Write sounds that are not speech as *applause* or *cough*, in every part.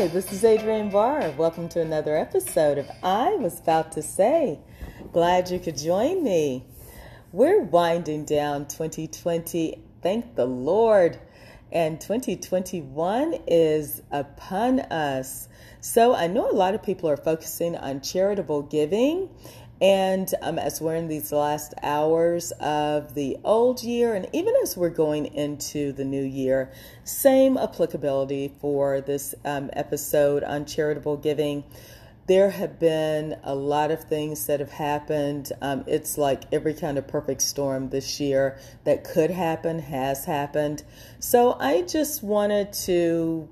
Hi, this is Adrienne Barr. Welcome to another episode of I Was About to Say. Glad you could join me. We're winding down 2020. Thank the Lord. And 2021 is upon us. So I know a lot of people are focusing on charitable giving and um, as we're in these last hours of the old year, and even as we're going into the new year, same applicability for this um, episode on charitable giving. There have been a lot of things that have happened. Um, it's like every kind of perfect storm this year that could happen has happened. So I just wanted to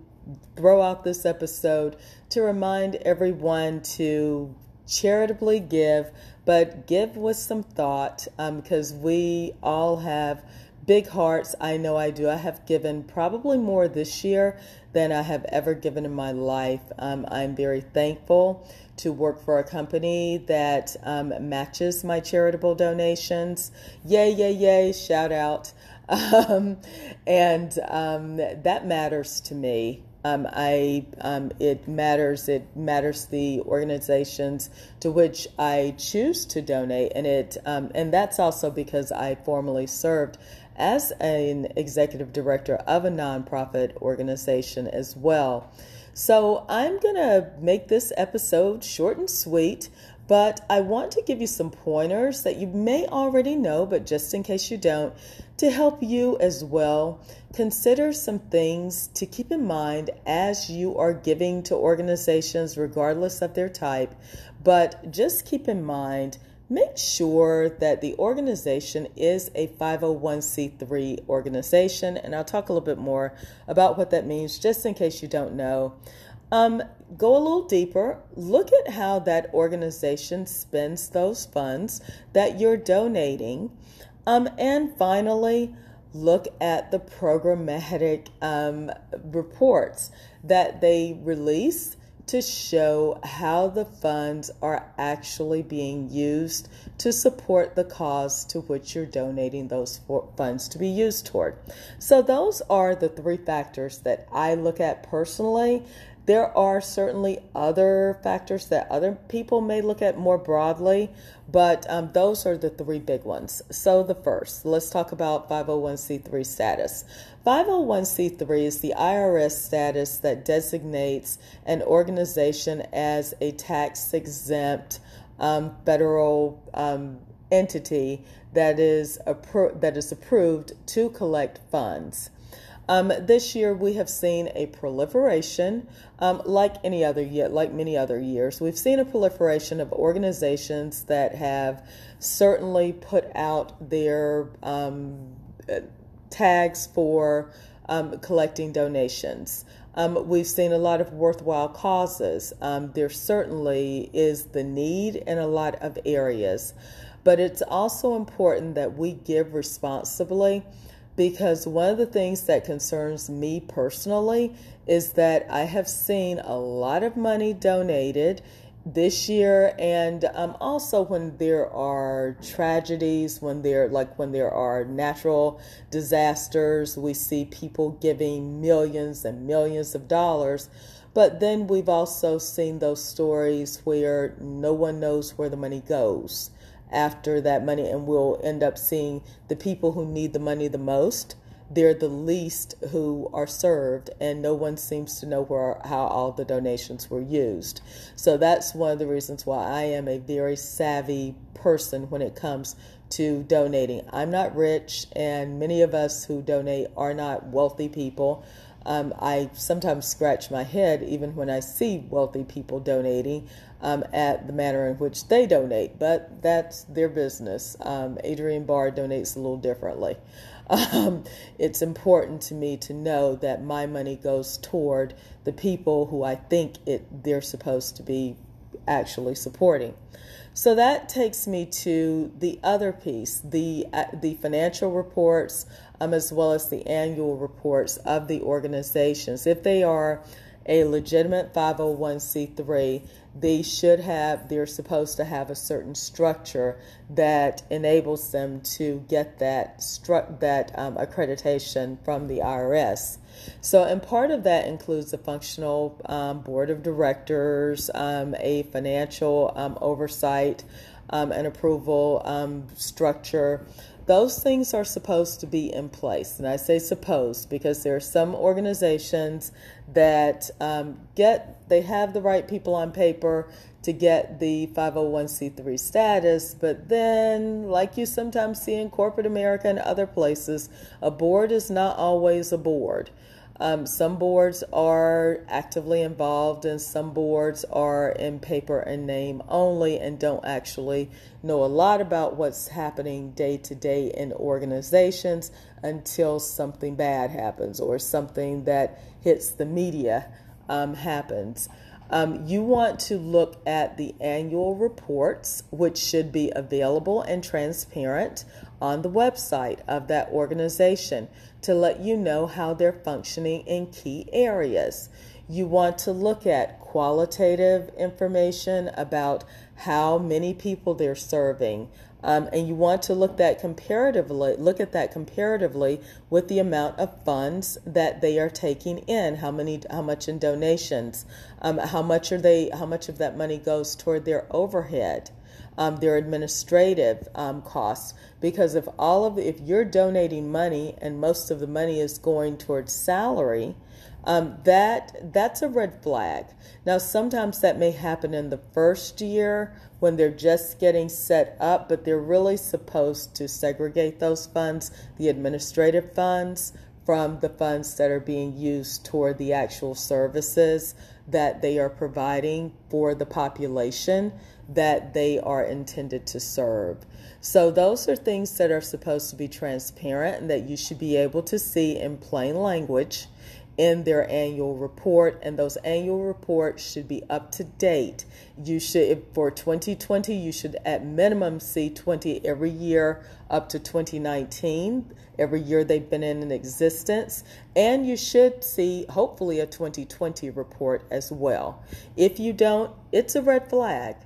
throw out this episode to remind everyone to charitably give, but give with some thought um, because we all have big hearts. I know I do. I have given probably more this year than I have ever given in my life. Um, I'm very thankful to work for a company that um, matches my charitable donations. Yay, yay, yay, shout out. *laughs* Um, and um, that matters to me. Um, I um, it matters. It matters the organizations to which I choose to donate, and it um, and that's also because I formerly served as an executive director of a nonprofit organization as well. So I'm gonna make this episode short and sweet. But I want to give you some pointers that you may already know, but just in case you don't, to help you as well. Consider some things to keep in mind as you are giving to organizations, regardless of their type. But just keep in mind, make sure that the organization is a 501c3 organization. And I'll talk a little bit more about what that means just in case you don't know. Um, go a little deeper. Look at how that organization spends those funds that you're donating. Um, and finally, look at the programmatic um, reports that they release to show how the funds are actually being used to support the cause to which you're donating those funds to be used toward. So, those are the three factors that I look at personally there are certainly other factors that other people may look at more broadly, but um, those are the three big ones. So, the first, let's talk about 501c3 status. 501c3 is the IRS status that designates an organization as a tax exempt um, federal um, entity that is, appro- that is approved to collect funds. Um, this year, we have seen a proliferation, um, like any other year, like many other years. We've seen a proliferation of organizations that have certainly put out their um, tags for um, collecting donations. Um, we've seen a lot of worthwhile causes. Um, there certainly is the need in a lot of areas, but it's also important that we give responsibly because one of the things that concerns me personally is that I have seen a lot of money donated this year. And um, also when there are tragedies when there like when there are natural disasters we see people giving millions and millions of dollars. But then we've also seen those stories where no one knows where the money goes after that money, and we'll end up seeing the people who need the money the most. They're the least who are served, and no one seems to know where how all the donations were used. So that's one of the reasons why I am a very savvy person when it comes to donating. I'm not rich, and many of us who donate are not wealthy people. Um, I sometimes scratch my head even when I see wealthy people donating um, at the manner in which they donate, but that's their business. Um, Adrienne Barr donates a little differently. *laughs* Um, it's important to me to know that my money goes toward the people who I think it they're supposed to be actually supporting. So that takes me to the other piece, the uh, the financial reports, um, as well as the annual reports of the organizations. If they are a legitimate 501c3, they should have, they're supposed to have a certain structure that enables them to get that, stru- that um, accreditation from the IRS. So, and part of that includes a functional um, board of directors, um, a financial um, oversight um, and approval um, structure those things are supposed to be in place. And I say supposed because there are some organizations that um, get, they have the right people on paper to get the 501c3 status, but then, like you sometimes see in corporate America and other places, a board is not always a board. Um, some boards are actively involved, and some boards are in paper and name only and don't actually know a lot about what's happening day to day in organizations until something bad happens or something that hits the media um, happens. Um, you want to look at the annual reports, which should be available and transparent on the website of that organization to let you know how they're functioning in key areas. You want to look at qualitative information about how many people they're serving. Um, and you want to look that comparatively look at that comparatively with the amount of funds that they are taking in how many how much in donations um, how much are they how much of that money goes toward their overhead um, their administrative um, costs. Because if all of if you're donating money and most of the money is going towards salary, um, that that's a red flag. Now, sometimes that may happen in the first year when they're just getting set up, but they're really supposed to segregate those funds, the administrative funds, from the funds that are being used toward the actual services that they are providing for the population that they are intended to serve. So, those are things that are supposed to be transparent and that you should be able to see in plain language in their annual report and those annual reports should be up to date. You should for 2020 you should at minimum see 20 every year up to 2019 every year they've been in existence. And you should see hopefully a 2020 report as well. If you don't it's a red flag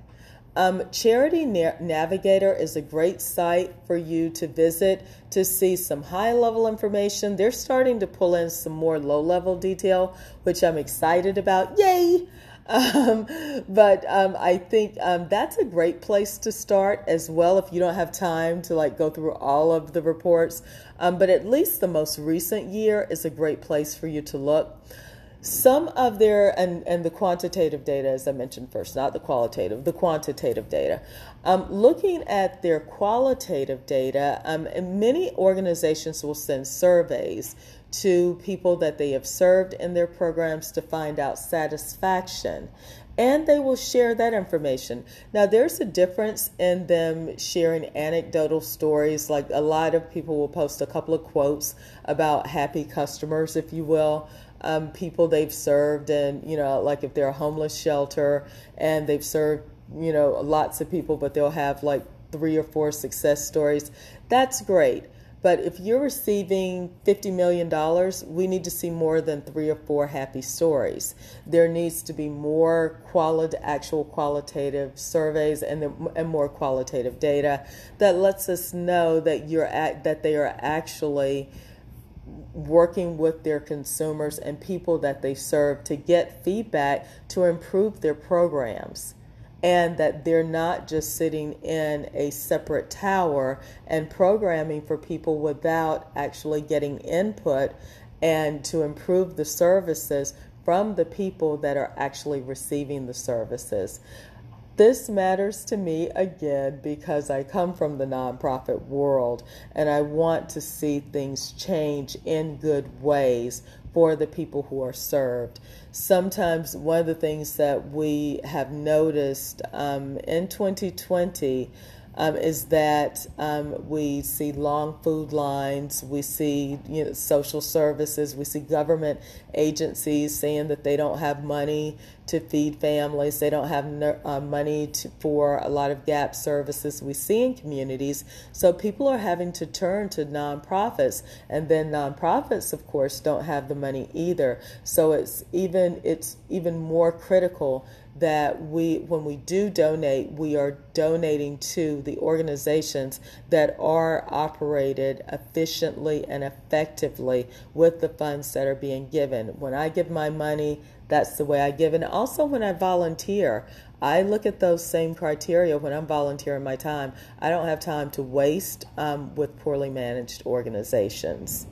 um, Charity Na- Navigator is a great site for you to visit to see some high level information. They're starting to pull in some more low level detail, which I'm excited about. Yay! *laughs* Um, but um, I think um, that's a great place to start as well if you don't have time to like go through all of the reports. Um, but at least the most recent year is a great place for you to look some of their and and the quantitative data as i mentioned first not the qualitative the quantitative data um, looking at their qualitative data um, many organizations will send surveys to people that they have served in their programs to find out satisfaction and they will share that information. Now, there's a difference in them sharing anecdotal stories. Like a lot of people will post a couple of quotes about happy customers, if you will um, people they've served, and you know, like if they're a homeless shelter and they've served, you know, lots of people, but they'll have like three or four success stories. That's great. But if you're receiving $50 million, we need to see more than three or four happy stories. There needs to be more quality, actual qualitative surveys and, the, and more qualitative data that lets us know that you're at, that they are actually working with their consumers and people that they serve to get feedback to improve their programs and that they're not just sitting in a separate tower and programming for people without actually getting input and to improve the services from the people that are actually receiving the services. This matters to me again because I come from the nonprofit world and I want to see things change in good ways for the people who are served. Sometimes, one of the things that we have noticed um, in 2020 um, is that um, we see long food lines, we see you know, social services, we see government agencies saying that they don't have money to feed families. They don't have uh, money to, for a lot of gap services we see in communities. So people are having to turn to nonprofits, and then nonprofits, of course, don't have the money either. So it's even it's even more critical that we when we do donate we are donating to the organizations that are operated efficiently and effectively with the funds that are being given when i give my money that's the way i give and also when i volunteer i look at those same criteria when i'm volunteering my time i don't have time to waste um, with poorly managed organizations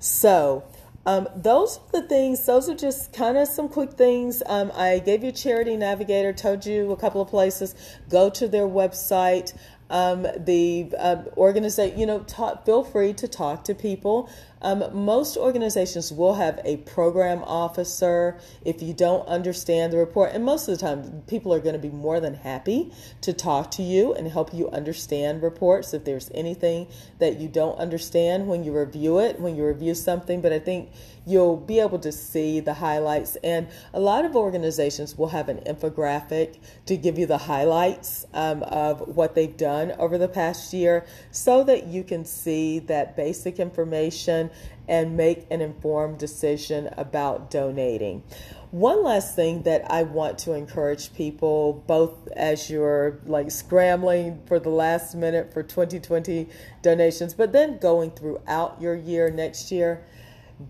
so um, those are the things, those are just kind of some quick things. Um, I gave you Charity Navigator, told you a couple of places. Go to their website. Um, the uh, organization, you know, talk, feel free to talk to people. Um, most organizations will have a program officer if you don't understand the report. And most of the time, people are going to be more than happy to talk to you and help you understand reports if there's anything that you don't understand when you review it, when you review something. But I think you'll be able to see the highlights. And a lot of organizations will have an infographic to give you the highlights um, of what they've done over the past year so that you can see that basic and make an informed decision about donating. One last thing that I want to encourage people, both as you're like scrambling for the last minute for 2020 donations, but then going throughout your year next year,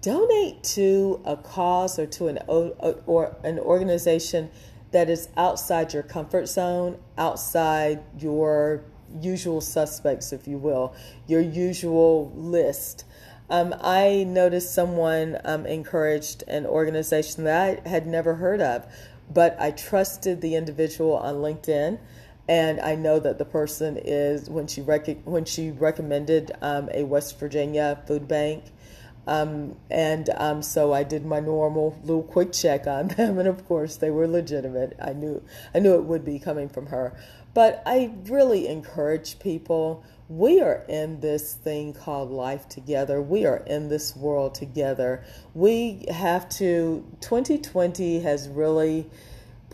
donate to a cause or to an or an organization that is outside your comfort zone, outside your usual suspects, if you will, your usual list. Um, I noticed someone um, encouraged an organization that I had never heard of, but I trusted the individual on LinkedIn, and I know that the person is when she rec- when she recommended um, a West Virginia food bank. Um, and um, so I did my normal little quick check on *laughs* them, and of course they were legitimate. I knew I knew it would be coming from her, but I really encourage people we are in this thing called life together. We are in this world together. We have to, 2020 has really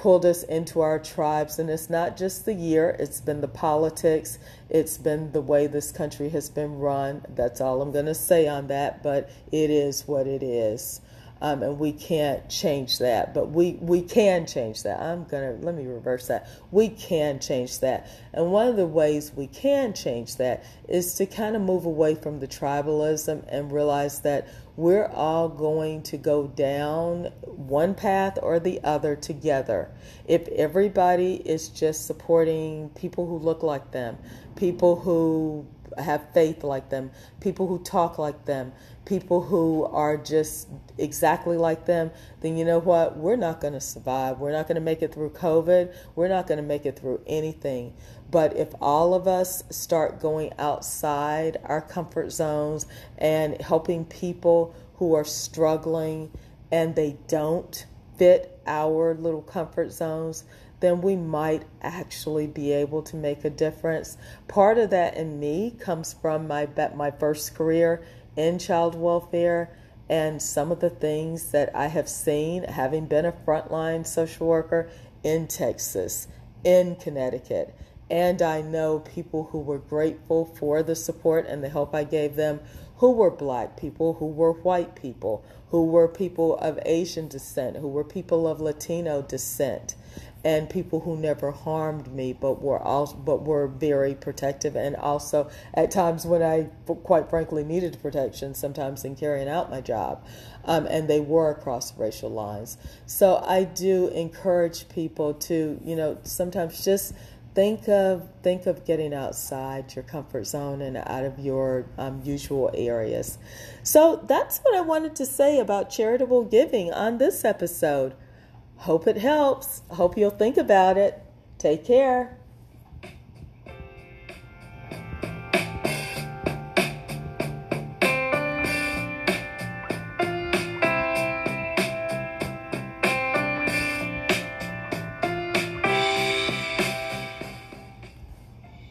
pulled us into our tribes, and it's not just the year, it's been the politics, it's been the way this country has been run. That's all I'm going to say on that, but it is what it is um, and we can't change that. But we we can change that. I'm gonna let me reverse that. We can change that, and one of the ways we can change that is to kind of move away from the tribalism and realize that we're all going to go down one path or the other together. If everybody is just supporting people who look like them, people who have faith like them, people who talk like them, people who are just exactly like them, then you know what? We're not going to survive. We're not going to make it through COVID. We're not going to make it through anything. But if all of us start going outside our comfort zones and helping people who are struggling and they don't fit our little comfort zones, then we might actually be able to make a difference. Part of that in me comes from my my first career in child welfare and some of the things that I have seen having been a frontline social worker in Texas, in Connecticut. And I know people who were grateful for the support and the help I gave them, who were black people, who were white people, who were people of Asian descent, who were people of Latino descent and people who never harmed me but were also but were very protective. And also at times when I quite frankly needed protection sometimes in carrying out my job um, and they were across racial lines. So I do encourage people to you know sometimes just think of think of getting outside your comfort zone and out of your um, usual areas. So that's what I wanted to say about charitable giving on this episode Hope it helps. Hope you'll think about it. Take care.